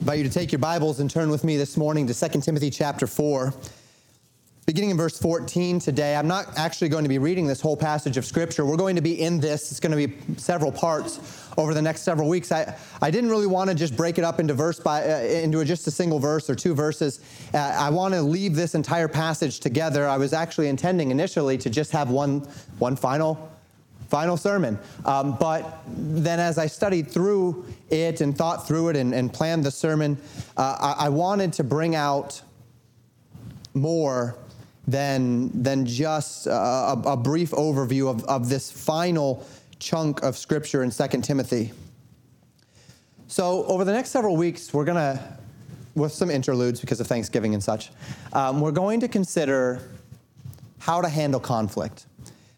invite you to take your Bibles and turn with me this morning to 2 Timothy chapter 4. Beginning in verse 14 today, I'm not actually going to be reading this whole passage of Scripture. We're going to be in this. It's going to be several parts over the next several weeks. I, I didn't really want to just break it up into verse by uh, into just a single verse or two verses. Uh, I want to leave this entire passage together. I was actually intending initially to just have one one final final sermon. Um, but then as I studied through it and thought through it and, and planned the sermon, uh, I, I, wanted to bring out more than, than just a, a brief overview of, of this final chunk of Scripture in 2 Timothy. So, over the next several weeks, we're going to, with some interludes because of Thanksgiving and such, um, we're going to consider how to handle conflict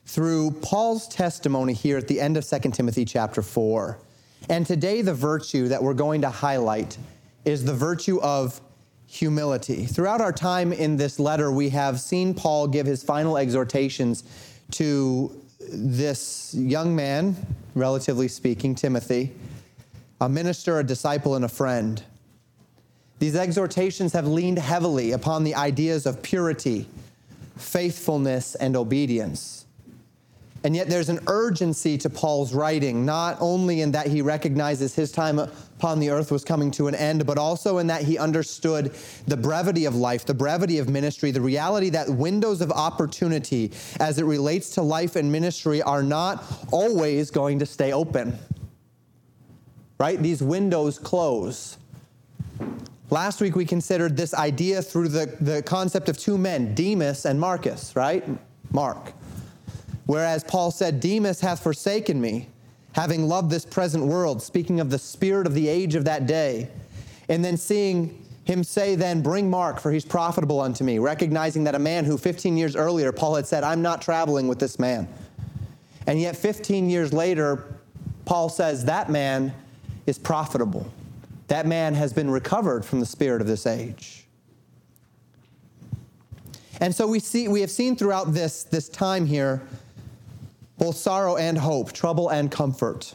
through Paul's testimony here at the end of 2 Timothy chapter 4. And today, the virtue that we're going to highlight is the virtue of humility. Throughout our time in this letter, we have seen Paul give his final exhortations to this young man, relatively speaking, Timothy, a minister, a disciple, and a friend. These exhortations have leaned heavily upon the ideas of purity, faithfulness, and obedience. And yet there's an urgency to Paul's writing, not only in that he recognizes his time upon the earth was coming to an end, but also in that he understood the brevity of life, the brevity of ministry, the reality that windows of opportunity as it relates to life and ministry are not always going to stay open. Right? These windows close. Last week we considered this idea through the, the concept of two men, Demas and Marcus, right? Mark. Whereas Paul said, Demas hath forsaken me, having loved this present world, speaking of the spirit of the age of that day. And then seeing him say, then, bring Mark, for he's profitable unto me, recognizing that a man who 15 years earlier, Paul had said, I'm not traveling with this man. And yet, 15 years later, Paul says, that man is profitable. That man has been recovered from the spirit of this age. And so we see we have seen throughout this, this time here both sorrow and hope, trouble and comfort.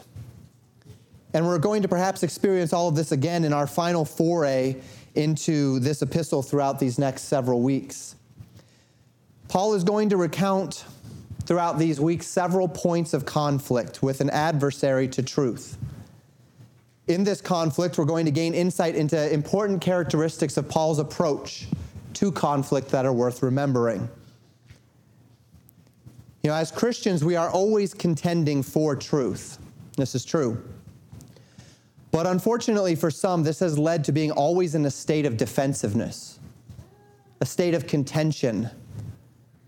And we're going to perhaps experience all of this again in our final foray into this epistle throughout these next several weeks. Paul is going to recount throughout these weeks several points of conflict with an adversary to truth. In this conflict, we're going to gain insight into important characteristics of Paul's approach to conflict that are worth remembering. You know, as Christians, we are always contending for truth. This is true. But unfortunately, for some, this has led to being always in a state of defensiveness, a state of contention,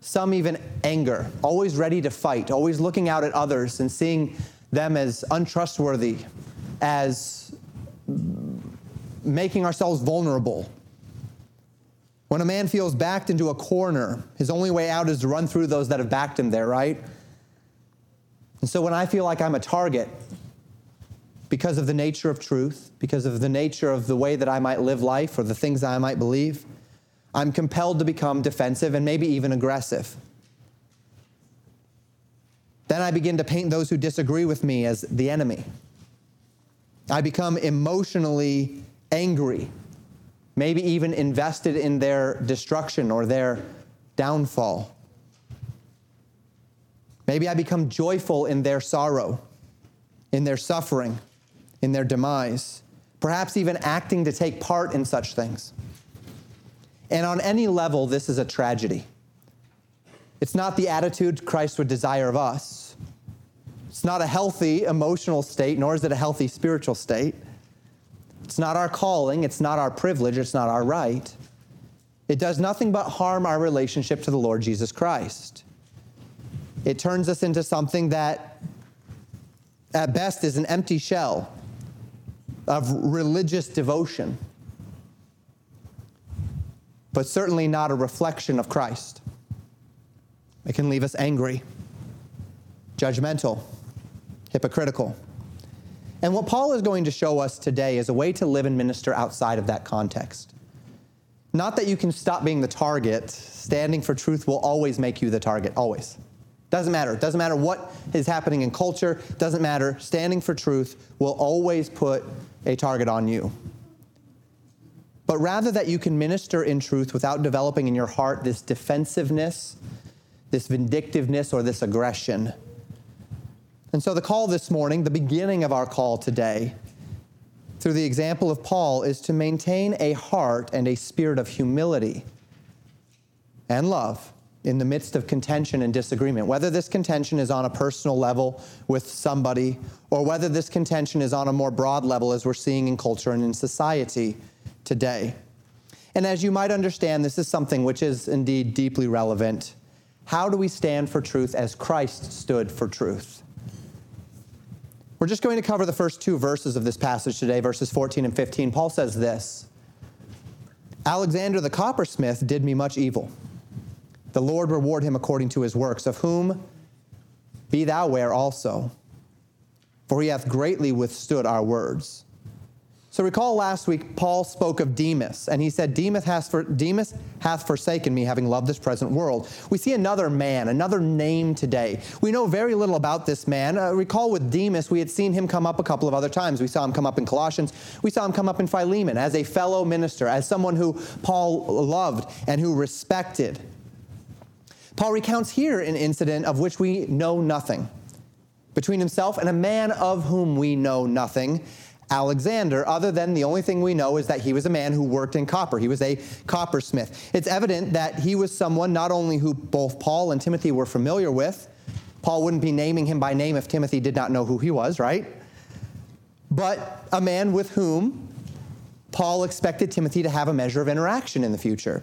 some even anger, always ready to fight, always looking out at others and seeing them as untrustworthy, as making ourselves vulnerable, when a man feels backed into a corner, his only way out is to run through those that have backed him there, right? And so when I feel like I'm a target because of the nature of truth, because of the nature of the way that I might live life or the things I might believe, I'm compelled to become defensive and maybe even aggressive. Then I begin to paint those who disagree with me as the enemy. I become emotionally angry maybe even invested in their destruction or their downfall. Maybe I become joyful in their sorrow, in their suffering, in their demise, perhaps even acting to take part in such things. And on any level, this is a tragedy. It's not the attitude Christ would desire of us. It's not a healthy emotional state, nor is it a healthy spiritual state. It's not our calling, it's not our privilege, it's not our right. It does nothing but harm our relationship to the Lord Jesus Christ. It turns us into something that, at best, is an empty shell of religious devotion, but certainly not a reflection of Christ. It can leave us angry, judgmental, hypocritical. And what Paul is going to show us today is a way to live and minister outside of that context. Not that you can stop being the target, standing for truth will always make you the target, always. Doesn't matter. Doesn't matter what is happening in culture, doesn't matter. Standing for truth will always put a target on you. but rather that you can minister in truth without developing in your heart this defensiveness, this vindictiveness, or this aggression. And so, the call this morning, the beginning of our call today, through the example of Paul, is to maintain a heart and a spirit of humility and love in the midst of contention and disagreement. Whether this contention is on a personal level with somebody, or whether this contention is on a more broad level as we're seeing in culture and in society today. And as you might understand, this is something which is indeed deeply relevant. How do we stand for truth as Christ stood for truth? We're just going to cover the first two verses of this passage today, verses 14 and 15. Paul says this Alexander the coppersmith did me much evil. The Lord reward him according to his works, of whom be thou ware also, for he hath greatly withstood our words. So recall last week, Paul spoke of Demas, and he said, Demas, has for, Demas hath forsaken me, having loved this present world. We see another man, another name today. We know very little about this man. Uh, recall with Demas, we had seen him come up a couple of other times. We saw him come up in Colossians. We saw him come up in Philemon as a fellow minister, as someone who Paul loved and who respected. Paul recounts here an incident of which we know nothing between himself and a man of whom we know nothing. Alexander, other than the only thing we know is that he was a man who worked in copper. He was a coppersmith. It's evident that he was someone not only who both Paul and Timothy were familiar with. Paul wouldn't be naming him by name if Timothy did not know who he was, right? But a man with whom Paul expected Timothy to have a measure of interaction in the future.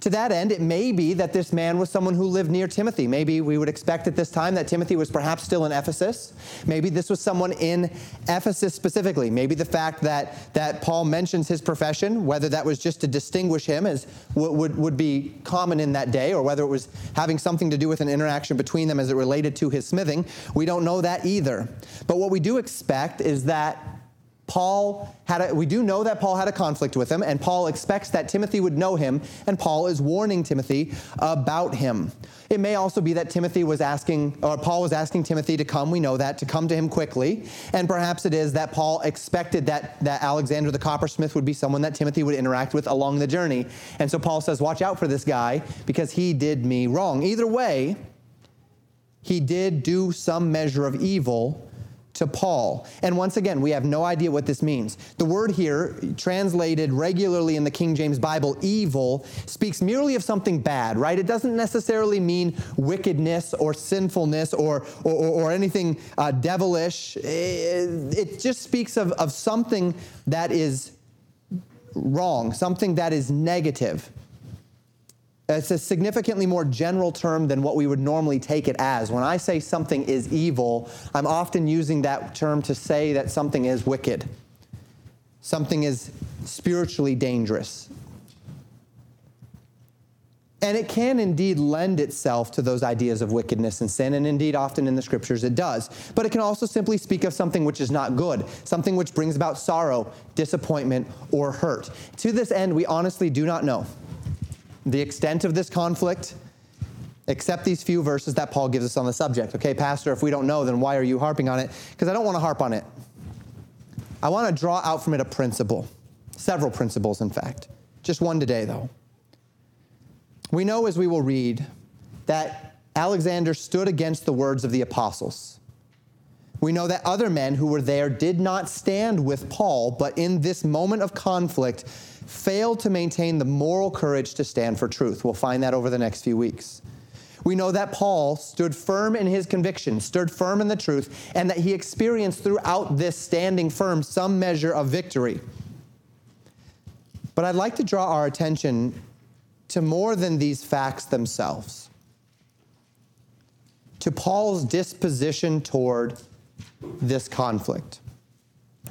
To that end, it may be that this man was someone who lived near Timothy. Maybe we would expect at this time that Timothy was perhaps still in Ephesus. Maybe this was someone in Ephesus specifically. Maybe the fact that, that Paul mentions his profession, whether that was just to distinguish him as would, would be common in that day, or whether it was having something to do with an interaction between them as it related to his smithing, we don't know that either. But what we do expect is that Paul had a, we do know that Paul had a conflict with him, and Paul expects that Timothy would know him, and Paul is warning Timothy about him. It may also be that Timothy was asking, or Paul was asking Timothy to come, we know that, to come to him quickly. And perhaps it is that Paul expected that, that Alexander the coppersmith would be someone that Timothy would interact with along the journey. And so Paul says, Watch out for this guy because he did me wrong. Either way, he did do some measure of evil to Paul. And once again, we have no idea what this means. The word here, translated regularly in the King James Bible, evil, speaks merely of something bad, right? It doesn't necessarily mean wickedness or sinfulness or, or, or anything uh, devilish. It, it just speaks of, of something that is wrong, something that is negative. It's a significantly more general term than what we would normally take it as. When I say something is evil, I'm often using that term to say that something is wicked, something is spiritually dangerous. And it can indeed lend itself to those ideas of wickedness and sin, and indeed, often in the scriptures it does. But it can also simply speak of something which is not good, something which brings about sorrow, disappointment, or hurt. To this end, we honestly do not know the extent of this conflict, except these few verses that Paul gives us on the subject. Okay, Pastor, if we don't know, then why are you harping on it? Because I don't want to harp on it. I want to draw out from it a principle, several principles, in fact. Just one today, though. We know as we will read that Alexander stood against the words of the apostles. We know that other men who were there did not stand with Paul, but in this moment of conflict, failed to maintain the moral courage to stand for truth. We'll find that over the next few weeks. We know that Paul stood firm in his conviction, stood firm in the truth, and that he experienced throughout this standing firm some measure of victory. But I'd like to draw our attention to more than these facts themselves, to Paul's disposition toward this conflict.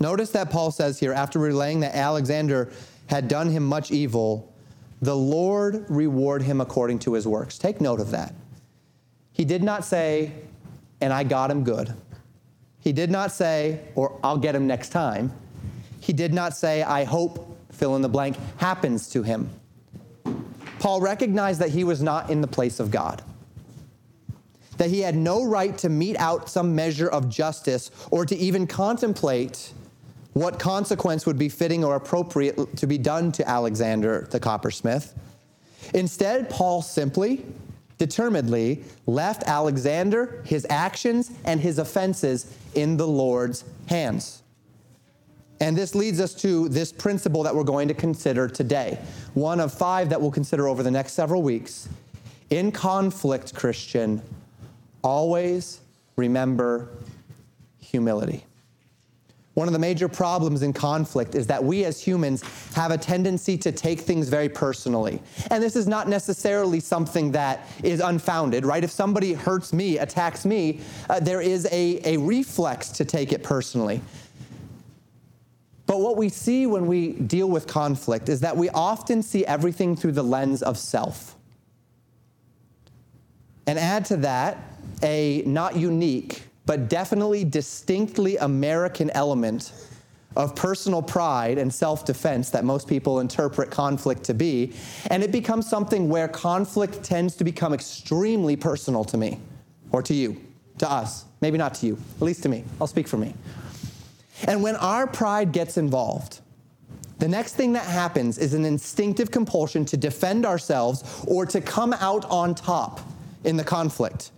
Notice that Paul says here, after relaying that Alexander had done him much evil, the Lord reward him according to his works. Take note of that. He did not say, and I got him good. He did not say, or I'll get him next time. He did not say, I hope, fill in the blank, happens to him. Paul recognized that he was not in the place of God, that he had no right to mete out some measure of justice or to even contemplate what consequence would be fitting or appropriate to be done to Alexander the coppersmith. Instead, Paul simply, determinedly left Alexander, his actions, and his offenses in the Lord's hands. And this leads us to this principle that we're going to consider today, one of five that we'll consider over the next several weeks. In conflict, Christian, always remember humility. One of the major problems in conflict is that we as humans have a tendency to take things very personally. And this is not necessarily something that is unfounded, right? If somebody hurts me, attacks me, uh, there is a, a reflex to take it personally. But what we see when we deal with conflict is that we often see everything through the lens of self. And add to that a not unique, but definitely distinctly American element of personal pride and self defense that most people interpret conflict to be. And it becomes something where conflict tends to become extremely personal to me or to you, to us. Maybe not to you, at least to me. I'll speak for me. And when our pride gets involved, the next thing that happens is an instinctive compulsion to defend ourselves or to come out on top in the conflict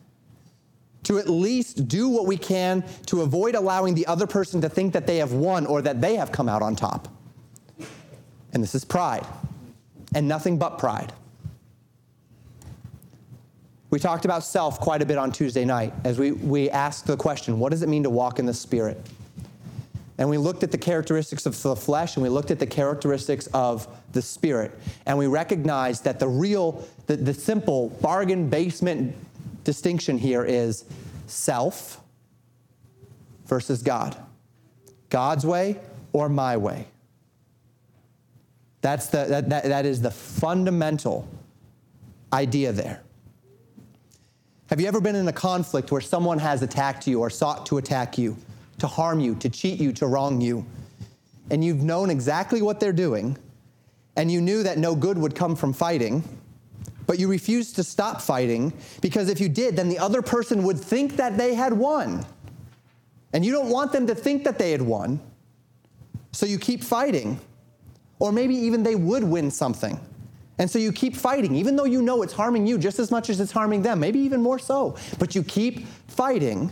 to at least do what we can to avoid allowing the other person to think that they have won or that they have come out on top. And this is pride, and nothing but pride. We talked about self quite a bit on Tuesday night as we, we asked the question what does it mean to walk in the Spirit? And we looked at the characteristics of the flesh and we looked at the characteristics of the Spirit. And we recognized that the real, the, the simple bargain basement distinction here is self versus God. God's way or my way. That's the, that, that, that is the fundamental idea there. Have you ever been in a conflict where someone has attacked you or sought to attack you, to harm you, to cheat you, to wrong you, and you've known exactly what they're doing, and you knew that no good would come from fighting? But you refuse to stop fighting because if you did, then the other person would think that they had won. And you don't want them to think that they had won. So you keep fighting. Or maybe even they would win something. And so you keep fighting, even though you know it's harming you just as much as it's harming them, maybe even more so. But you keep fighting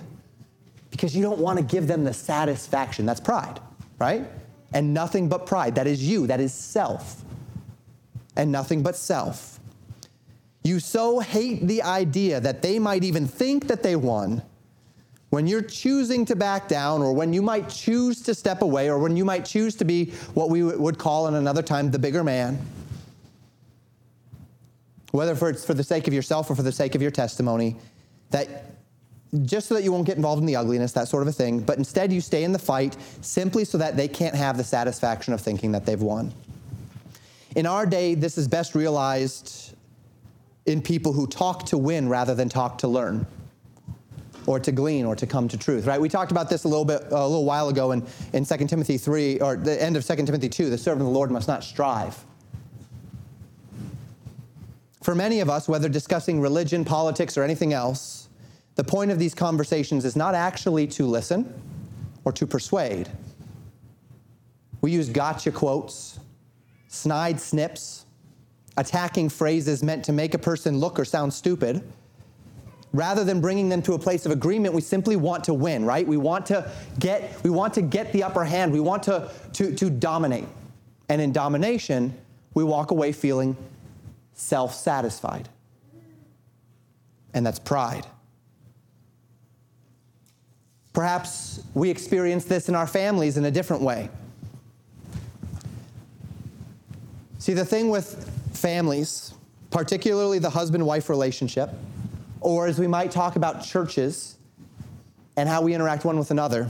because you don't want to give them the satisfaction. That's pride, right? And nothing but pride. That is you, that is self. And nothing but self. You so hate the idea that they might even think that they won when you're choosing to back down, or when you might choose to step away, or when you might choose to be what we would call in another time the bigger man. Whether for it's for the sake of yourself or for the sake of your testimony, that just so that you won't get involved in the ugliness, that sort of a thing, but instead you stay in the fight simply so that they can't have the satisfaction of thinking that they've won. In our day, this is best realized in people who talk to win rather than talk to learn or to glean or to come to truth, right? We talked about this a little bit a little while ago in, in 2 Timothy 3, or the end of 2 Timothy 2, the servant of the Lord must not strive. For many of us, whether discussing religion, politics, or anything else, the point of these conversations is not actually to listen or to persuade. We use gotcha quotes, snide snips, attacking phrases meant to make a person look or sound stupid. Rather than bringing them to a place of agreement, we simply want to win, right? We want to get, we want to get the upper hand. We want to, to, to dominate. And in domination, we walk away feeling self satisfied. And that's pride. Perhaps we experience this in our families in a different way. See, the thing with families, particularly the husband wife relationship, or as we might talk about churches and how we interact one with another,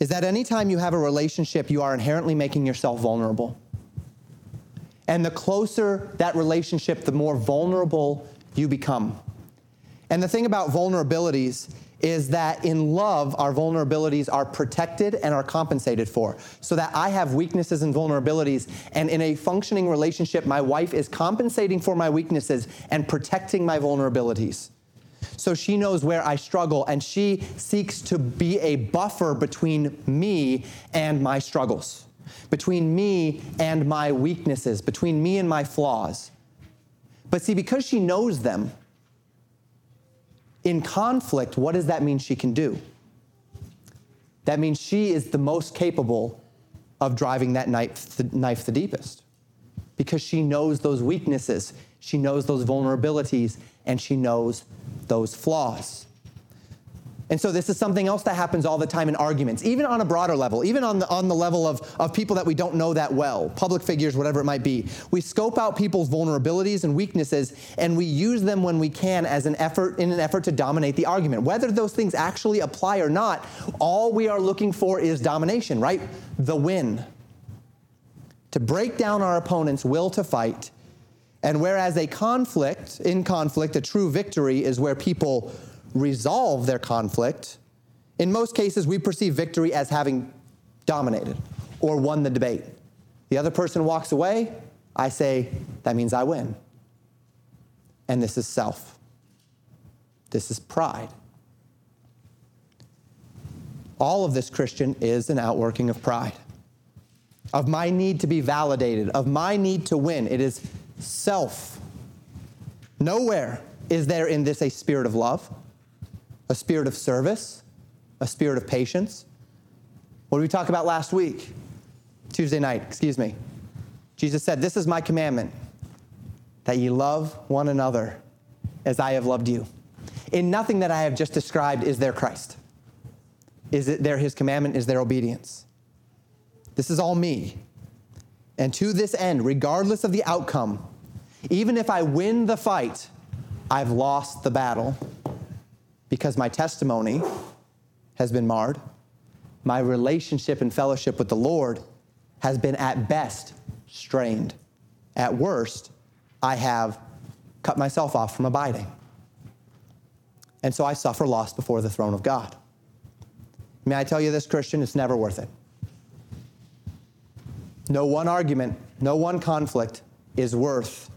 is that anytime you have a relationship, you are inherently making yourself vulnerable. And the closer that relationship, the more vulnerable you become. And the thing about vulnerabilities is that in love, our vulnerabilities are protected and are compensated for. So that I have weaknesses and vulnerabilities, and in a functioning relationship, my wife is compensating for my weaknesses and protecting my vulnerabilities. So she knows where I struggle, and she seeks to be a buffer between me and my struggles, between me and my weaknesses, between me and my flaws. But see, because she knows them, in conflict, what does that mean she can do? That means she is the most capable of driving that knife the, knife the deepest because she knows those weaknesses, she knows those vulnerabilities, and she knows those flaws. And so this is something else that happens all the time in arguments, even on a broader level, even on the, on the level of, of people that we don't know that well, public figures, whatever it might be. We scope out people's vulnerabilities and weaknesses, and we use them when we can as an effort in an effort to dominate the argument. Whether those things actually apply or not, all we are looking for is domination, right? The win. To break down our opponent's will to fight. And whereas a conflict, in conflict, a true victory is where people resolve their conflict, in most cases, we perceive victory as having dominated or won the debate. The other person walks away, I say, that means I win. And this is self. This is pride. All of this, Christian, is an outworking of pride, of my need to be validated, of my need to win. It is self. Nowhere is there in this a spirit of love a spirit of service, a spirit of patience. What did we talk about last week? Tuesday night, excuse me. Jesus said, This is my commandment, that ye love one another as I have loved you. In nothing that I have just described is there Christ. Is it there his commandment? Is there obedience? This is all me. And to this end, regardless of the outcome, even if I win the fight, I've lost the battle because my testimony has been marred. My relationship and fellowship with the Lord has been at best strained. At worst, I have cut myself off from abiding. And so I suffer loss before the throne of God. May I tell you this, Christian? It's never worth it. No one argument, no one conflict is worth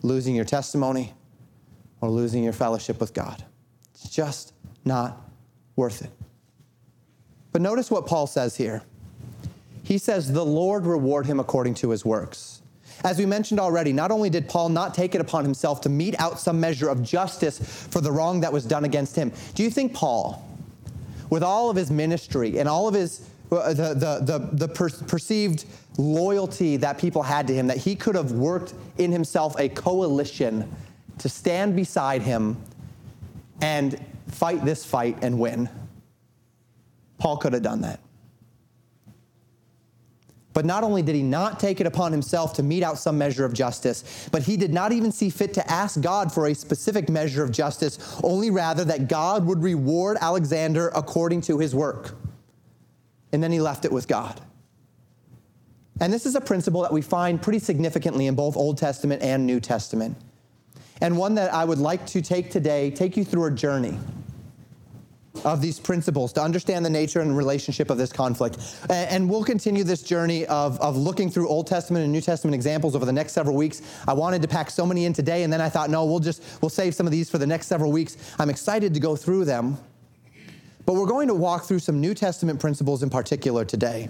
losing your testimony or losing your fellowship with God. It's just not worth it. But notice what Paul says here. He says, The Lord reward him according to his works. As we mentioned already, not only did Paul not take it upon himself to mete out some measure of justice for the wrong that was done against him, do you think Paul, with all of his ministry and all of his uh, the, the, the, the per- perceived loyalty that people had to him, that he could have worked in himself a coalition to stand beside him and fight this fight and win. Paul could have done that. But not only did he not take it upon himself to mete out some measure of justice, but he did not even see fit to ask God for a specific measure of justice, only rather that God would reward Alexander according to his work. And then he left it with God. And this is a principle that we find pretty significantly in both Old Testament and New Testament and one that I would like to take today, take you through a journey of these principles to understand the nature and relationship of this conflict. And we'll continue this journey of, of looking through Old Testament and New Testament examples over the next several weeks. I wanted to pack so many in today, and then I thought, no, we'll just we'll save some of these for the next several weeks. I'm excited to go through them. But we're going to walk through some New Testament principles in particular today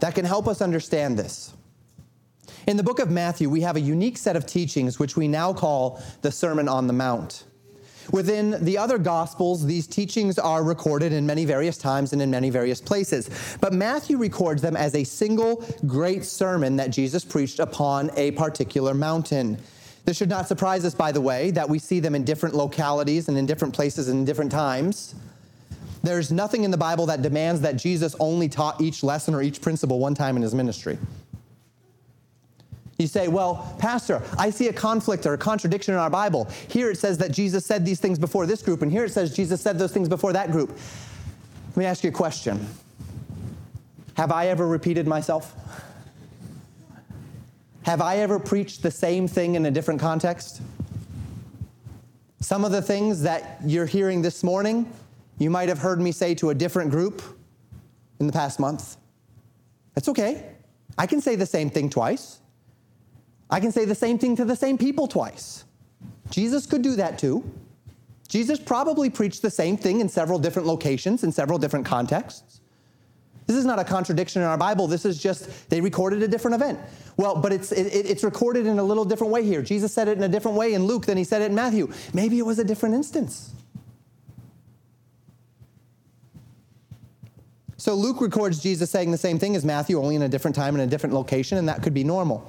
that can help us understand this. In the book of Matthew, we have a unique set of teachings which we now call the Sermon on the Mount. Within the other Gospels, these teachings are recorded in many various times and in many various places. But Matthew records them as a single great sermon that Jesus preached upon a particular mountain. This should not surprise us, by the way, that we see them in different localities and in different places and in different times. There's nothing in the Bible that demands that Jesus only taught each lesson or each principle one time in his ministry. You say, well, Pastor, I see a conflict or a contradiction in our Bible. Here it says that Jesus said these things before this group, and here it says Jesus said those things before that group. Let me ask you a question Have I ever repeated myself? Have I ever preached the same thing in a different context? Some of the things that you're hearing this morning, you might have heard me say to a different group in the past month. That's okay. I can say the same thing twice. I can say the same thing to the same people twice. Jesus could do that too. Jesus probably preached the same thing in several different locations, in several different contexts. This is not a contradiction in our Bible. This is just they recorded a different event. Well, but it's it, it's recorded in a little different way here. Jesus said it in a different way in Luke than he said it in Matthew. Maybe it was a different instance. So Luke records Jesus saying the same thing as Matthew, only in a different time and a different location, and that could be normal.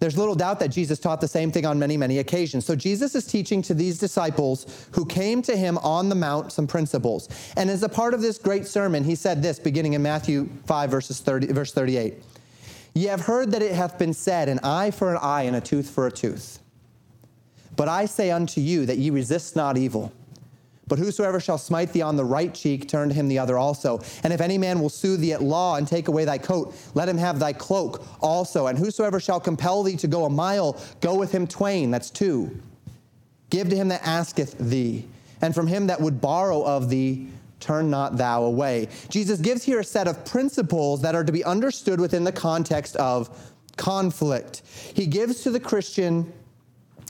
There's little doubt that Jesus taught the same thing on many, many occasions. So Jesus is teaching to these disciples who came to him on the mount some principles. And as a part of this great sermon, he said this beginning in Matthew 5, verses 30, verse 38. Ye have heard that it hath been said, an eye for an eye and a tooth for a tooth. But I say unto you that ye resist not evil. But whosoever shall smite thee on the right cheek, turn to him the other also. And if any man will sue thee at law and take away thy coat, let him have thy cloak also. And whosoever shall compel thee to go a mile, go with him twain. That's two. Give to him that asketh thee, and from him that would borrow of thee, turn not thou away. Jesus gives here a set of principles that are to be understood within the context of conflict. He gives to the Christian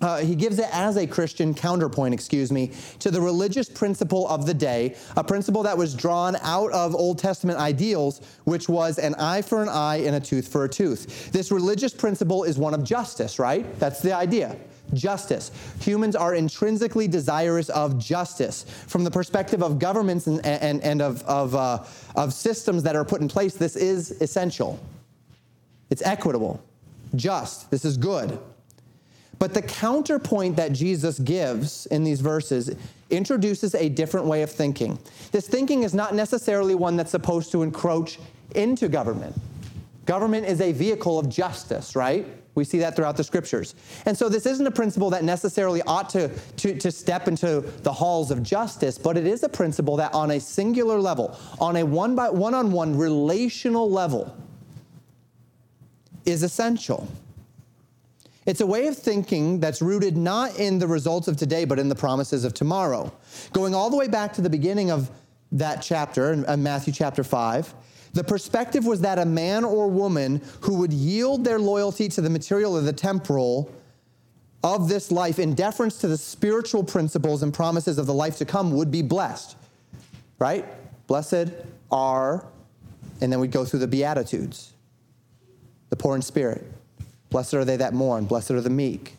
uh, he gives it as a Christian counterpoint, excuse me, to the religious principle of the day, a principle that was drawn out of Old Testament ideals, which was an eye for an eye and a tooth for a tooth. This religious principle is one of justice, right? That's the idea. Justice. Humans are intrinsically desirous of justice. From the perspective of governments and, and, and of, of, uh, of systems that are put in place, this is essential. It's equitable, just. This is good. But the counterpoint that Jesus gives in these verses introduces a different way of thinking. This thinking is not necessarily one that's supposed to encroach into government. Government is a vehicle of justice, right? We see that throughout the scriptures. And so this isn't a principle that necessarily ought to, to, to step into the halls of justice, but it is a principle that on a singular level, on a one by one on one relational level, is essential. It's a way of thinking that's rooted not in the results of today, but in the promises of tomorrow. Going all the way back to the beginning of that chapter, in uh, Matthew chapter 5, the perspective was that a man or woman who would yield their loyalty to the material or the temporal of this life in deference to the spiritual principles and promises of the life to come would be blessed. Right? Blessed are, and then we'd go through the Beatitudes the poor in spirit, Blessed are they that mourn. Blessed are the meek.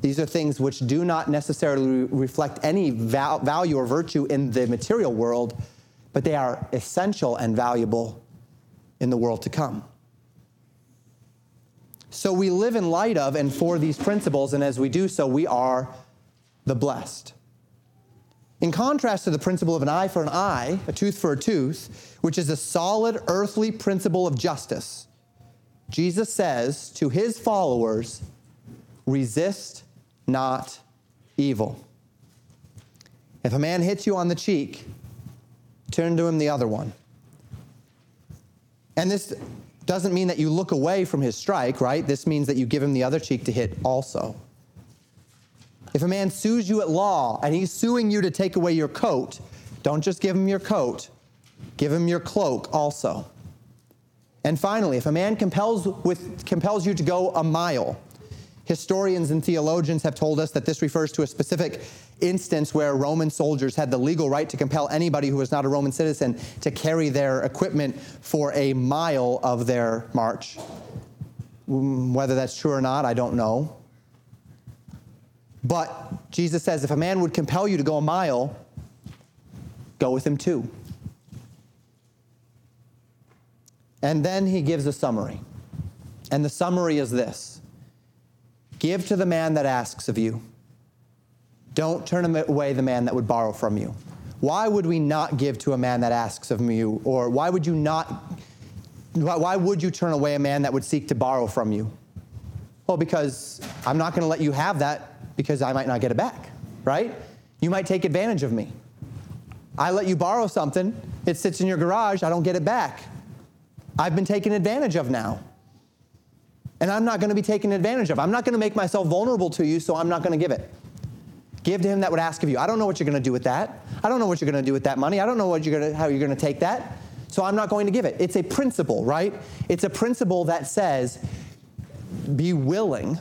These are things which do not necessarily reflect any val- value or virtue in the material world, but they are essential and valuable in the world to come. So we live in light of and for these principles, and as we do so, we are the blessed. In contrast to the principle of an eye for an eye, a tooth for a tooth, which is a solid earthly principle of justice, Jesus says to his followers, resist not evil. If a man hits you on the cheek, turn to him the other one. And this doesn't mean that you look away from his strike, right? This means that you give him the other cheek to hit also. If a man sues you at law and he's suing you to take away your coat, don't just give him your coat, give him your cloak also. And finally, if a man compels, with, compels you to go a mile, historians and theologians have told us that this refers to a specific instance where Roman soldiers had the legal right to compel anybody who was not a Roman citizen to carry their equipment for a mile of their march. Mm, whether that's true or not, I don't know. But Jesus says if a man would compel you to go a mile, go with him too. And then he gives a summary. And the summary is this Give to the man that asks of you. Don't turn away the man that would borrow from you. Why would we not give to a man that asks of you? Or why would you not, why would you turn away a man that would seek to borrow from you? Well, because I'm not going to let you have that because I might not get it back, right? You might take advantage of me. I let you borrow something, it sits in your garage, I don't get it back. I've been taken advantage of now. And I'm not going to be taken advantage of. I'm not going to make myself vulnerable to you, so I'm not going to give it. Give to him that would ask of you. I don't know what you're going to do with that. I don't know what you're going to do with that money. I don't know what you're going to, how you're going to take that. So I'm not going to give it. It's a principle, right? It's a principle that says be willing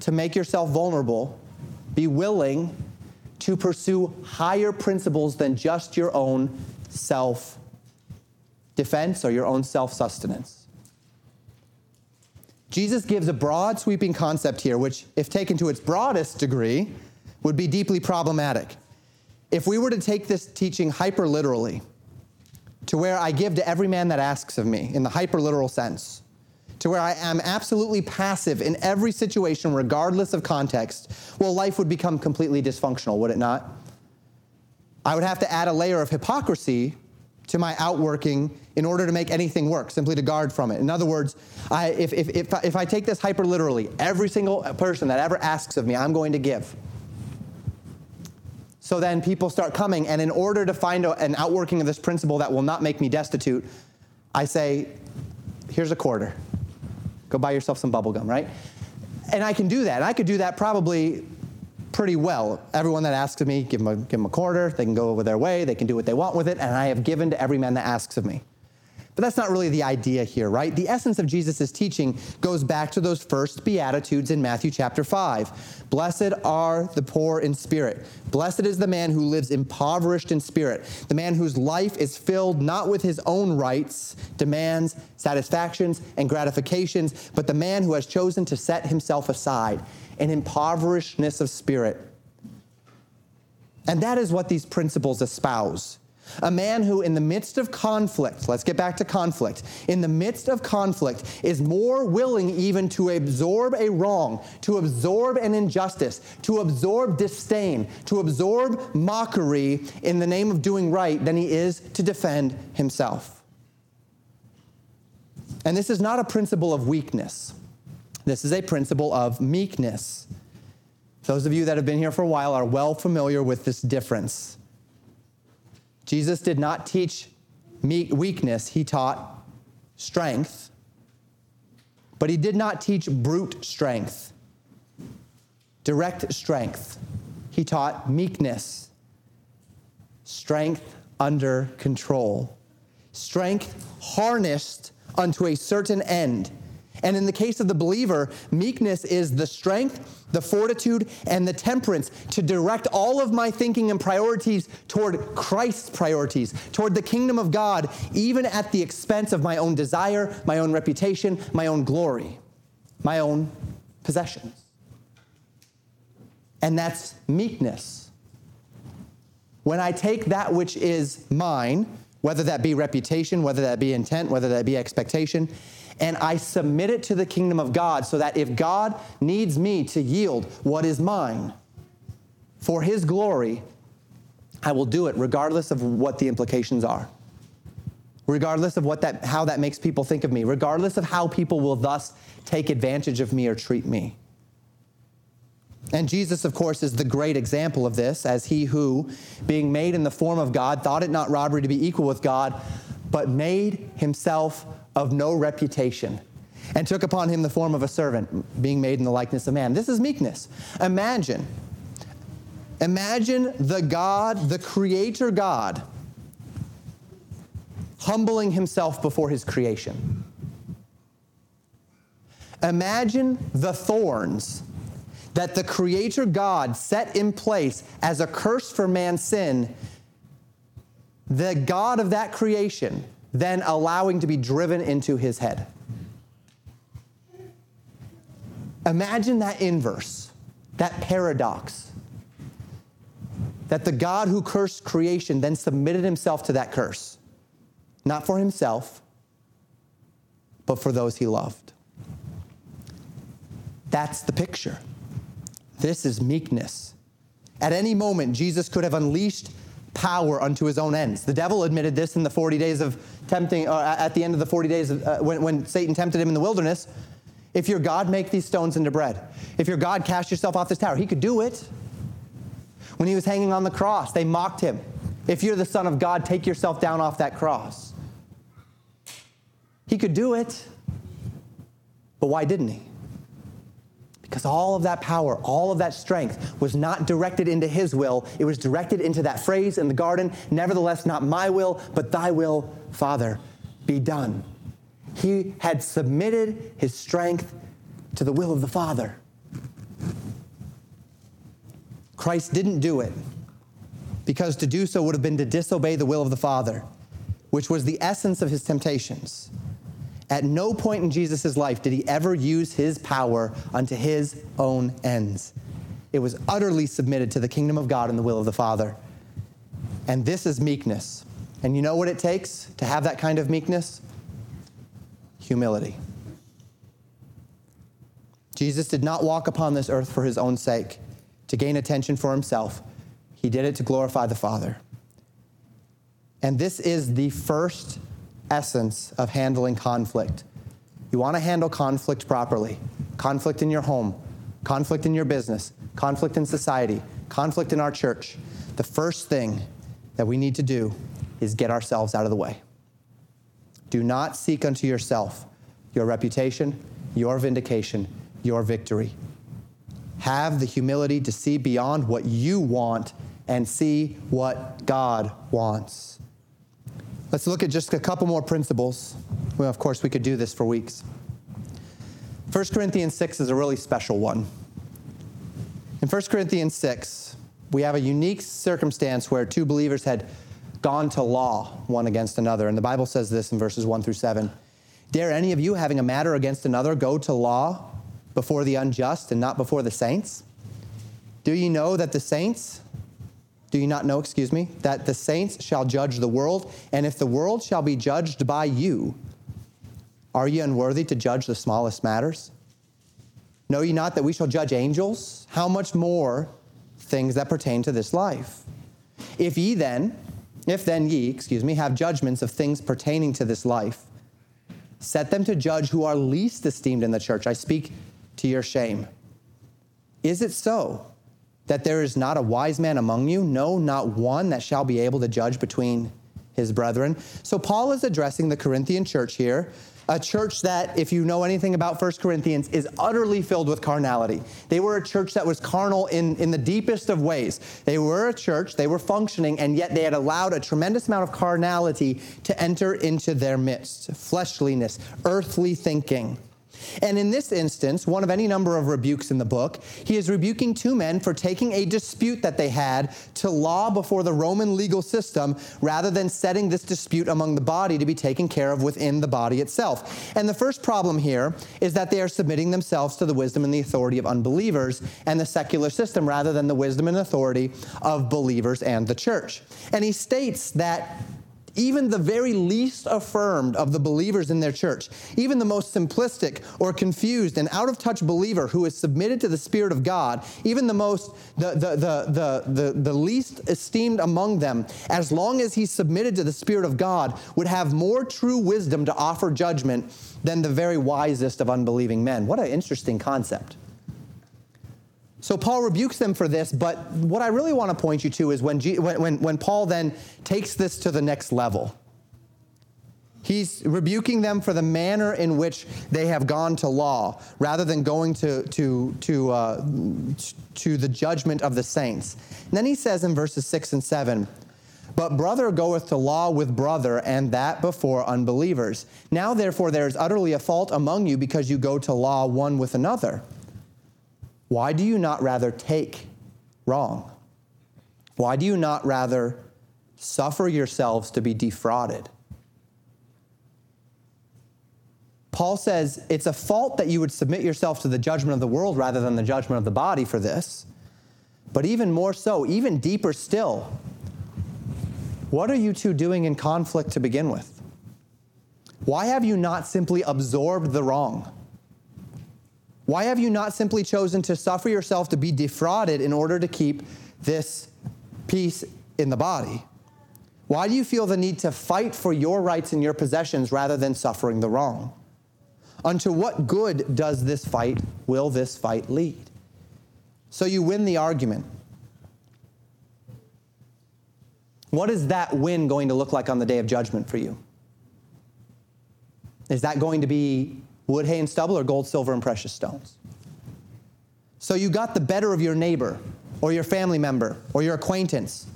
to make yourself vulnerable be willing to pursue higher principles than just your own self defense or your own self sustenance. Jesus gives a broad, sweeping concept here, which, if taken to its broadest degree, would be deeply problematic. If we were to take this teaching hyper literally, to where I give to every man that asks of me, in the hyper literal sense, to where I am absolutely passive in every situation, regardless of context, well, life would become completely dysfunctional, would it not? I would have to add a layer of hypocrisy to my outworking in order to make anything work, simply to guard from it. In other words, I, if, if, if, if I take this hyper literally, every single person that ever asks of me, I'm going to give. So then people start coming, and in order to find a, an outworking of this principle that will not make me destitute, I say, here's a quarter. Go buy yourself some bubble gum, right? And I can do that. I could do that probably pretty well. Everyone that asks of me, give them, a, give them a quarter. They can go over their way. They can do what they want with it. And I have given to every man that asks of me. But that's not really the idea here, right? The essence of Jesus' teaching goes back to those first Beatitudes in Matthew chapter 5. Blessed are the poor in spirit. Blessed is the man who lives impoverished in spirit, the man whose life is filled not with his own rights, demands, satisfactions, and gratifications, but the man who has chosen to set himself aside, an impoverishedness of spirit. And that is what these principles espouse. A man who, in the midst of conflict, let's get back to conflict, in the midst of conflict, is more willing even to absorb a wrong, to absorb an injustice, to absorb disdain, to absorb mockery in the name of doing right than he is to defend himself. And this is not a principle of weakness, this is a principle of meekness. Those of you that have been here for a while are well familiar with this difference. Jesus did not teach weakness, he taught strength. But he did not teach brute strength, direct strength. He taught meekness, strength under control, strength harnessed unto a certain end. And in the case of the believer, meekness is the strength, the fortitude, and the temperance to direct all of my thinking and priorities toward Christ's priorities, toward the kingdom of God, even at the expense of my own desire, my own reputation, my own glory, my own possessions. And that's meekness. When I take that which is mine, whether that be reputation, whether that be intent, whether that be expectation, and I submit it to the kingdom of God so that if God needs me to yield what is mine for his glory, I will do it regardless of what the implications are. Regardless of what that, how that makes people think of me, regardless of how people will thus take advantage of me or treat me. And Jesus, of course, is the great example of this, as he who, being made in the form of God, thought it not robbery to be equal with God, but made himself of no reputation and took upon him the form of a servant, being made in the likeness of man. This is meekness. Imagine, imagine the God, the creator God, humbling himself before his creation. Imagine the thorns that the creator God set in place as a curse for man's sin. The God of that creation then allowing to be driven into his head. Imagine that inverse, that paradox. That the God who cursed creation then submitted himself to that curse, not for himself, but for those he loved. That's the picture. This is meekness. At any moment, Jesus could have unleashed power unto his own ends. The devil admitted this in the 40 days of tempting, or uh, at the end of the 40 days of, uh, when, when Satan tempted him in the wilderness. If you're God, make these stones into bread. If you're God, cast yourself off this tower. He could do it. When he was hanging on the cross, they mocked him. If you're the Son of God, take yourself down off that cross. He could do it. But why didn't he? Because all of that power, all of that strength was not directed into his will. It was directed into that phrase in the garden Nevertheless, not my will, but thy will, Father, be done. He had submitted his strength to the will of the Father. Christ didn't do it because to do so would have been to disobey the will of the Father, which was the essence of his temptations. At no point in Jesus' life did he ever use his power unto his own ends. It was utterly submitted to the kingdom of God and the will of the Father. And this is meekness. And you know what it takes to have that kind of meekness? Humility. Jesus did not walk upon this earth for his own sake, to gain attention for himself. He did it to glorify the Father. And this is the first essence of handling conflict. You want to handle conflict properly conflict in your home, conflict in your business, conflict in society, conflict in our church. The first thing that we need to do is get ourselves out of the way. Do not seek unto yourself your reputation, your vindication, your victory. Have the humility to see beyond what you want and see what God wants. Let's look at just a couple more principles. Well, of course, we could do this for weeks. 1 Corinthians 6 is a really special one. In 1 Corinthians 6, we have a unique circumstance where two believers had gone to law one against another. And the Bible says this in verses 1 through 7. Dare any of you, having a matter against another, go to law before the unjust and not before the saints? Do you know that the saints, do you not know, excuse me, that the saints shall judge the world? And if the world shall be judged by you, are ye unworthy to judge the smallest matters? Know ye not that we shall judge angels? How much more things that pertain to this life? If ye then, if then ye, excuse me, have judgments of things pertaining to this life, set them to judge who are least esteemed in the church. I speak to your shame. Is it so that there is not a wise man among you? No, not one that shall be able to judge between his brethren. So Paul is addressing the Corinthian church here a church that, if you know anything about 1 Corinthians, is utterly filled with carnality. They were a church that was carnal in, in the deepest of ways. They were a church, they were functioning, and yet they had allowed a tremendous amount of carnality to enter into their midst fleshliness, earthly thinking. And in this instance, one of any number of rebukes in the book, he is rebuking two men for taking a dispute that they had to law before the Roman legal system rather than setting this dispute among the body to be taken care of within the body itself. And the first problem here is that they are submitting themselves to the wisdom and the authority of unbelievers and the secular system rather than the wisdom and authority of believers and the church. And he states that even the very least affirmed of the believers in their church, even the most simplistic or confused and out of touch believer who is submitted to the Spirit of God, even the most, the, the, the, the, the, the least esteemed among them, as long as he's submitted to the Spirit of God, would have more true wisdom to offer judgment than the very wisest of unbelieving men. What an interesting concept. So Paul rebukes them for this, but what I really want to point you to is when, G, when, when Paul then takes this to the next level. He's rebuking them for the manner in which they have gone to law rather than going to, to, to, uh, to the judgment of the saints. And then he says in verses 6 and 7 But brother goeth to law with brother, and that before unbelievers. Now therefore there is utterly a fault among you because you go to law one with another. Why do you not rather take wrong? Why do you not rather suffer yourselves to be defrauded? Paul says it's a fault that you would submit yourself to the judgment of the world rather than the judgment of the body for this. But even more so, even deeper still, what are you two doing in conflict to begin with? Why have you not simply absorbed the wrong? Why have you not simply chosen to suffer yourself to be defrauded in order to keep this peace in the body? Why do you feel the need to fight for your rights and your possessions rather than suffering the wrong? Unto what good does this fight, will this fight lead? So you win the argument. What is that win going to look like on the day of judgment for you? Is that going to be wood, hay, and stubble, or gold, silver, and precious stones. So you got the better of your neighbor, or your family member, or your acquaintance.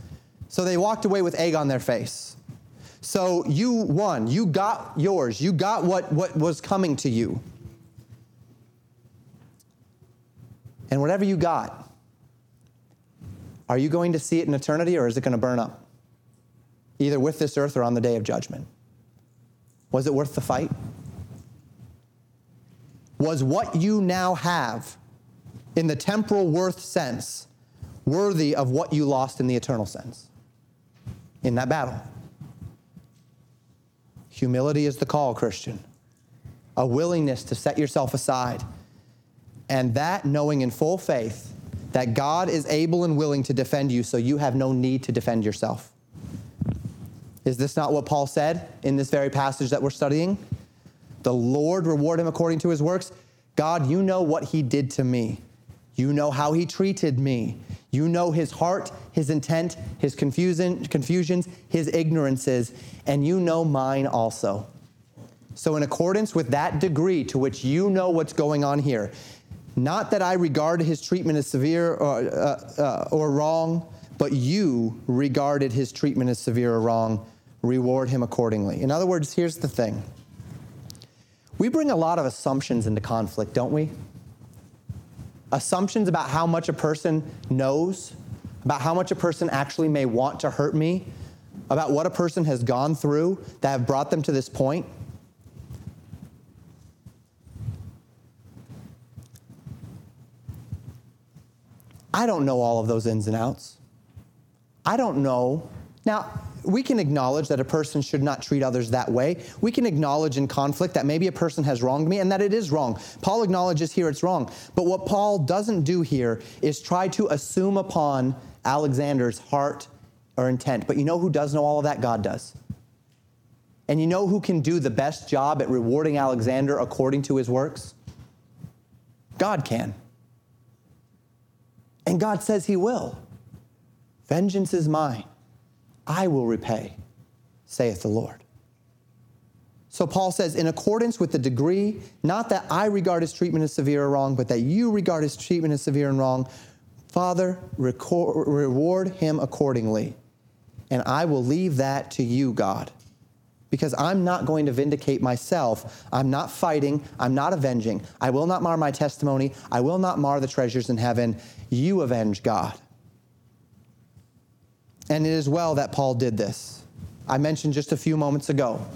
So they walked away with egg on their face. So you won. You got yours. You got what, what was coming to you. And whatever you got, Are you going to see it in eternity or is it going to burn up? Either with this earth or on the day of judgment. Was it worth the fight? Was what you now have in the temporal worth sense worthy of what you lost in the eternal sense in that battle? Humility is the call, Christian. A willingness to set yourself aside. And that knowing in full faith that God is able and willing to defend you so you have no need to defend yourself. Is this not what Paul said in this very passage that we're studying? The Lord reward him according to his works. God, you know what he did to me. You know how he treated me. You know his heart, his intent, his confusion, confusions, his ignorances, and you know mine also. So, in accordance with that degree to which you know what's going on here, not that I regard his treatment as severe or, uh, uh, or wrong, but you regarded his treatment as severe or wrong, reward him accordingly. In other words, here's the thing we bring a lot of assumptions into conflict, don't we? Assumptions about how much a person knows, about how much a person actually may want to hurt me, about what a person has gone through that have brought them to this point. I don't know all of those ins and outs. I don't know. Now, we can acknowledge that a person should not treat others that way. We can acknowledge in conflict that maybe a person has wronged me and that it is wrong. Paul acknowledges here it's wrong. But what Paul doesn't do here is try to assume upon Alexander's heart or intent. But you know who does know all of that? God does. And you know who can do the best job at rewarding Alexander according to his works? God can. And God says he will. Vengeance is mine. I will repay, saith the Lord. So Paul says, in accordance with the degree, not that I regard his treatment as severe or wrong, but that you regard his treatment as severe and wrong, Father, record, reward him accordingly. And I will leave that to you, God. Because I'm not going to vindicate myself. I'm not fighting. I'm not avenging. I will not mar my testimony. I will not mar the treasures in heaven. You avenge, God. And it is well that Paul did this. I mentioned just a few moments ago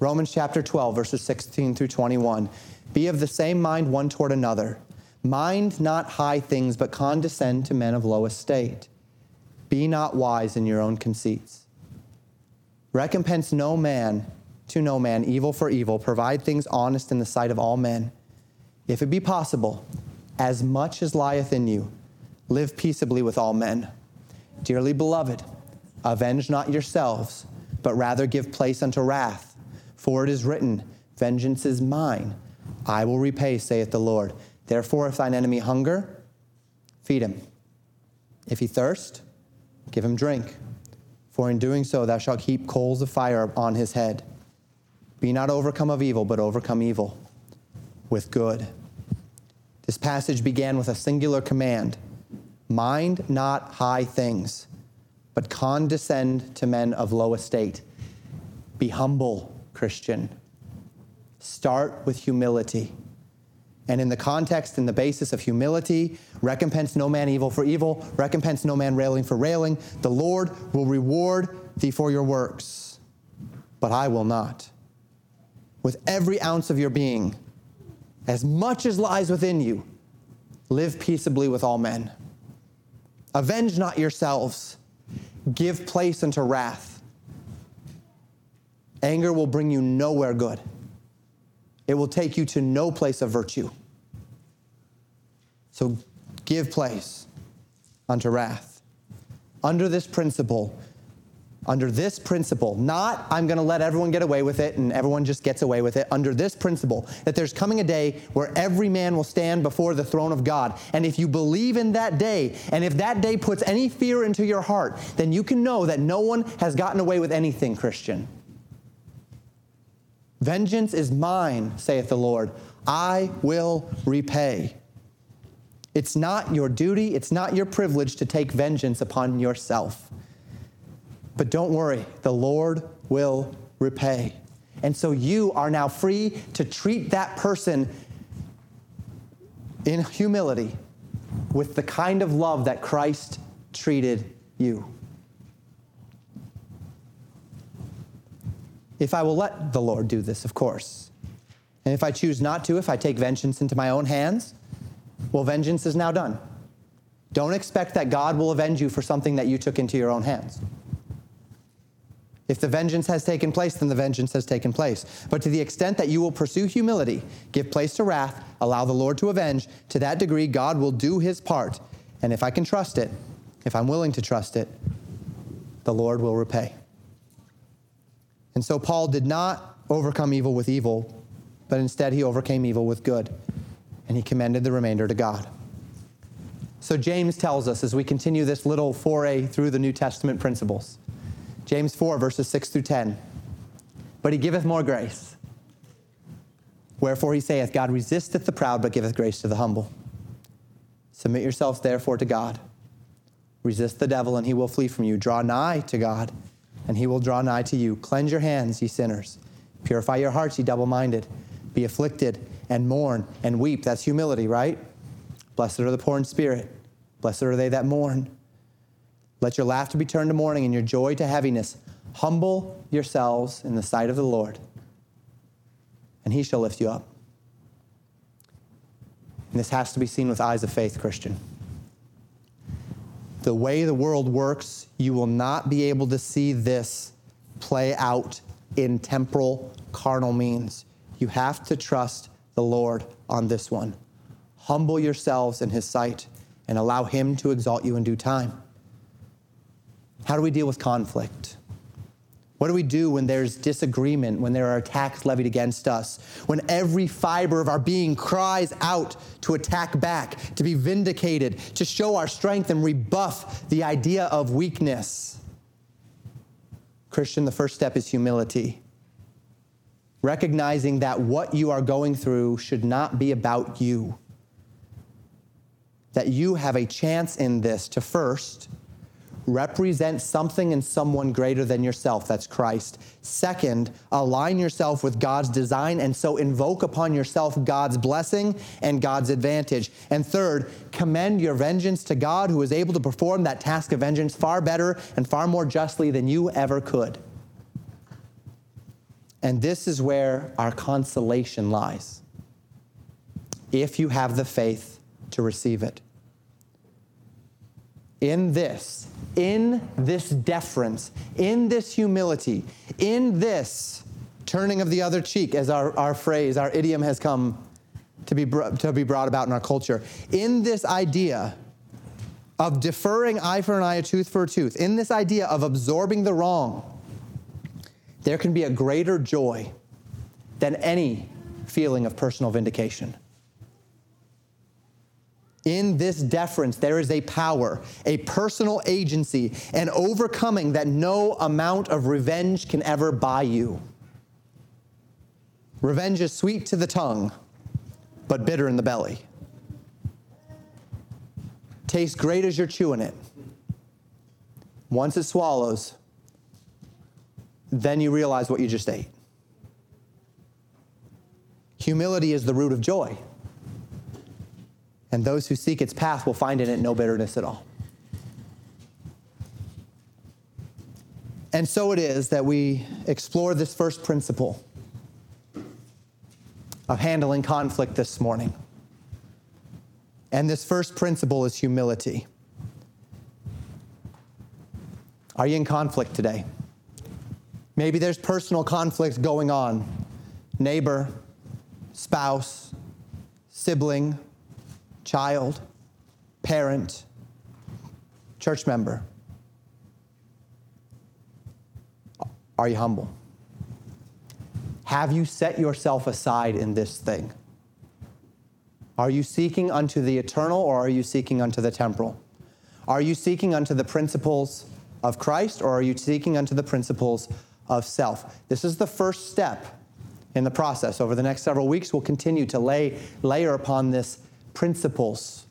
Romans chapter 12, verses 16 through 21. Be of the same mind one toward another. Mind not high things, but condescend to men of low estate. Be not wise in your own conceits. Recompense no man to no man evil for evil. Provide things honest in the sight of all men. If it be possible, as much as lieth in you, live peaceably with all men. Dearly beloved, avenge not yourselves, but rather give place unto wrath. For it is written, Vengeance is mine, I will repay, saith the Lord. Therefore, if thine enemy hunger, feed him. If he thirst, give him drink. For in doing so, thou shalt heap coals of fire on his head. Be not overcome of evil, but overcome evil with good. This passage began with a singular command Mind not high things, but condescend to men of low estate. Be humble, Christian. Start with humility. And in the context and the basis of humility, recompense no man evil for evil, recompense no man railing for railing. The Lord will reward thee for your works, but I will not. With every ounce of your being, as much as lies within you, live peaceably with all men. Avenge not yourselves, give place unto wrath. Anger will bring you nowhere good, it will take you to no place of virtue. So give place unto wrath. Under this principle, under this principle, not I'm going to let everyone get away with it and everyone just gets away with it, under this principle, that there's coming a day where every man will stand before the throne of God. And if you believe in that day, and if that day puts any fear into your heart, then you can know that no one has gotten away with anything, Christian. Vengeance is mine, saith the Lord. I will repay. It's not your duty, it's not your privilege to take vengeance upon yourself. But don't worry, the Lord will repay. And so you are now free to treat that person in humility with the kind of love that Christ treated you. If I will let the Lord do this, of course. And if I choose not to, if I take vengeance into my own hands, well, vengeance is now done. Don't expect that God will avenge you for something that you took into your own hands. If the vengeance has taken place, then the vengeance has taken place. But to the extent that you will pursue humility, give place to wrath, allow the Lord to avenge, to that degree, God will do his part. And if I can trust it, if I'm willing to trust it, the Lord will repay. And so Paul did not overcome evil with evil, but instead he overcame evil with good, and he commended the remainder to God. So James tells us as we continue this little foray through the New Testament principles James 4, verses 6 through 10. But he giveth more grace. Wherefore he saith, God resisteth the proud, but giveth grace to the humble. Submit yourselves therefore to God. Resist the devil, and he will flee from you. Draw nigh to God, and he will draw nigh to you. Cleanse your hands, ye sinners. Purify your hearts, ye double minded. Be afflicted, and mourn, and weep. That's humility, right? Blessed are the poor in spirit. Blessed are they that mourn let your laughter be turned to mourning and your joy to heaviness. Humble yourselves in the sight of the Lord, and he shall lift you up. And this has to be seen with eyes of faith, Christian. The way the world works, you will not be able to see this play out in temporal, carnal means. You have to trust the Lord on this one. Humble yourselves in his sight and allow him to exalt you in due time. How do we deal with conflict? What do we do when there's disagreement, when there are attacks levied against us, when every fiber of our being cries out to attack back, to be vindicated, to show our strength and rebuff the idea of weakness? Christian, the first step is humility. Recognizing that what you are going through should not be about you. That you have a chance in this to first represent something and someone greater than yourself. That's Christ. Second, align yourself with God's design and so invoke upon yourself God's blessing and God's advantage. And third, commend your vengeance to God who is able to perform that task of vengeance far better and far more justly than you ever could. And this is where our consolation lies. If you have the faith to receive it. In this, in this deference, in this humility, in this turning of the other cheek, as our, our phrase, our idiom has come to be, to be brought about in our culture, in this idea of deferring eye for an eye, a tooth for a tooth, in this idea of absorbing the wrong, there can be a greater joy than any feeling of personal vindication. In this deference, there is a power, a personal agency, an overcoming that no amount of revenge can ever buy you. Revenge is sweet to the tongue, but bitter in the belly. Tastes great as you're chewing it. Once it swallows, then you realize what you just ate. Humility is the root of joy and those who seek its path will find in it no bitterness at all. And so it is that we explore this first principle of handling conflict this morning. And this first principle is humility. Are you in conflict today? Maybe there's personal conflict going on neighbor, spouse, sibling, child, parent, church member? Are you humble? Have you set yourself aside in this thing? Are you seeking unto the eternal or are you seeking unto the temporal? Are you seeking unto the principles of Christ or are you seeking unto the principles of self? This is the first step in the process. Over the next several weeks, we'll continue to lay, layer upon this principles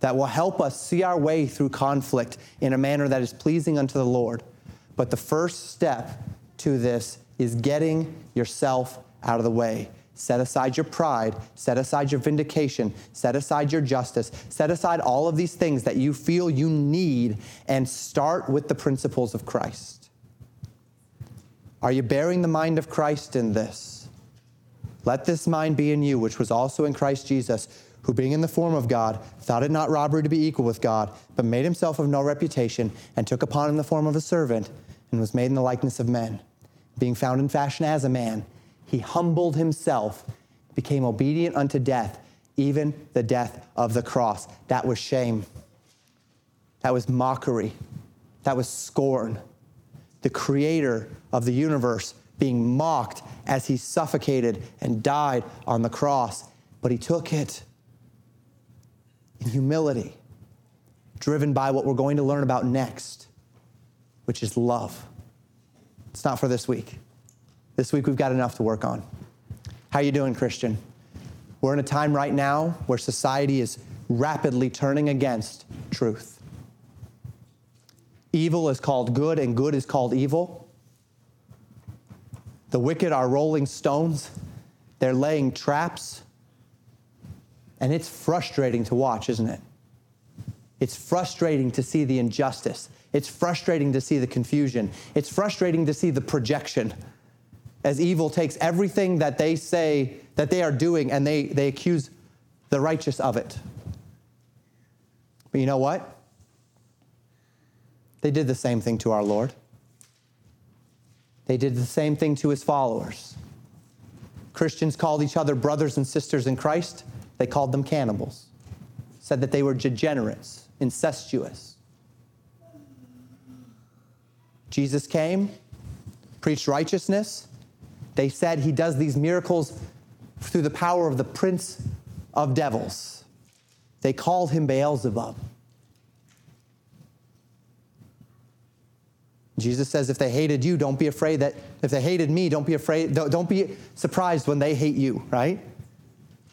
that will help us see our way through conflict in a manner that is pleasing unto the Lord. But the first step to this is getting yourself out of the way, Set aside your pride, set aside your vindication, set aside your justice, set aside all of these things that you feel you need, and start with the principles of Christ. Are you bearing the mind of Christ in this? Let this mind be in you, which was also in Christ Jesus, who being in the form of God, thought it not robbery to be equal with God, but made himself of no reputation, and took upon him the form of a servant, and was made in the likeness of men. Being found in fashion as a man, he humbled himself, became obedient unto death, even the death of the cross. That was shame. That was mockery. That was scorn. The creator of the universe being mocked as he suffocated and died on the cross. But he took it in humility, driven by what we're going to learn about next, which is love. It's not for this week. This week we've got enough to work on. How you doing, Christian? We're in a time right now where society is rapidly turning against truth. Evil is called good and good is called evil. The wicked are rolling stones. They're laying traps. And it's frustrating to watch, isn't it? It's frustrating to see the injustice. It's frustrating to see the confusion. It's frustrating to see the projection as evil takes everything that they say that they are doing and they, they accuse the righteous of it. But you know what? They did the same thing to our Lord. They did the same thing to his followers. Christians called each other brothers and sisters in Christ. They called them cannibals, said that they were degenerates, incestuous. Jesus came, preached righteousness, they said he does these miracles through the power of the prince of devils. They called him Beelzebub. Jesus says, if they hated you, don't be afraid that, if they hated me, don't be afraid, don't be surprised when they hate you, right?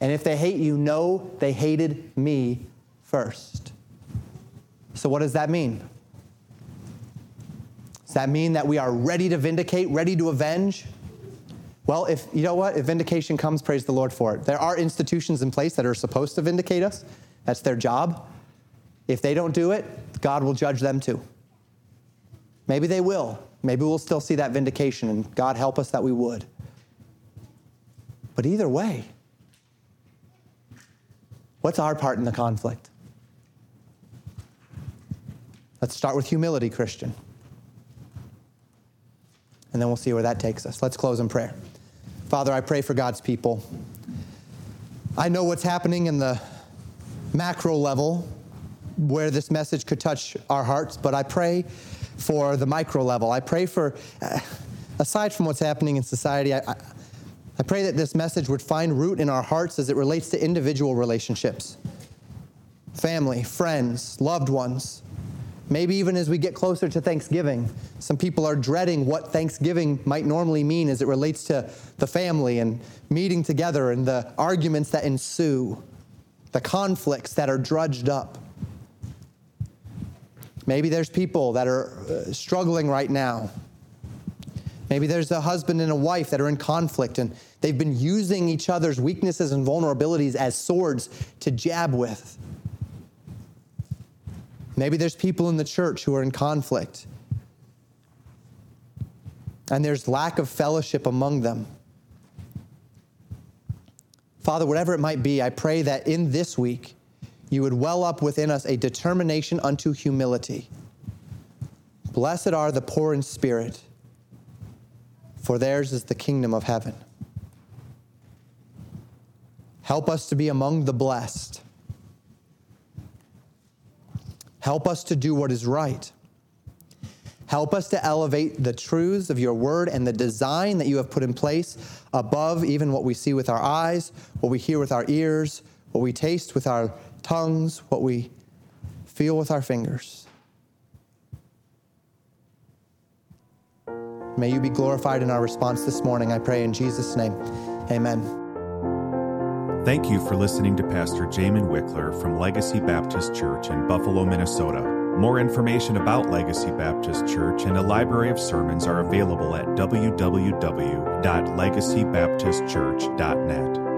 And if they hate you, know they hated me first. So, what does that mean? Does that mean that we are ready to vindicate, ready to avenge? Well, if you know what, if vindication comes, praise the Lord for it. There are institutions in place that are supposed to vindicate us. That's their job. If they don't do it, God will judge them too. Maybe they will. Maybe we'll still see that vindication, and God help us that we would. But either way, what's our part in the conflict? Let's start with humility, Christian. And then we'll see where that takes us. Let's close in prayer. Father, I pray for God's people. I know what's happening in the macro level where this message could touch our hearts, but I pray for the micro level. I pray for, aside from what's happening in society, I, I, I pray that this message would find root in our hearts as it relates to individual relationships family, friends, loved ones. Maybe even as we get closer to Thanksgiving, some people are dreading what Thanksgiving might normally mean as it relates to the family and meeting together and the arguments that ensue, the conflicts that are drudged up. Maybe there's people that are uh, struggling right now. Maybe there's a husband and a wife that are in conflict and they've been using each other's weaknesses and vulnerabilities as swords to jab with. Maybe there's people in the church who are in conflict. And there's lack of fellowship among them. Father, whatever it might be, I pray that in this week, you would well up within us a determination unto humility. Blessed are the poor in spirit, for theirs is the kingdom of heaven. Help us to be among the blessed. Help us to do what is right. Help us to elevate the truths of your word and the design that you have put in place above even what we see with our eyes, what we hear with our ears, what we taste with our tongues, what we feel with our fingers. May you be glorified in our response this morning, I pray in Jesus' name. Amen. Thank you for listening to Pastor Jamin Wickler from Legacy Baptist Church in Buffalo, Minnesota. More information about Legacy Baptist Church and a library of sermons are available at www.legacybaptistchurch.net.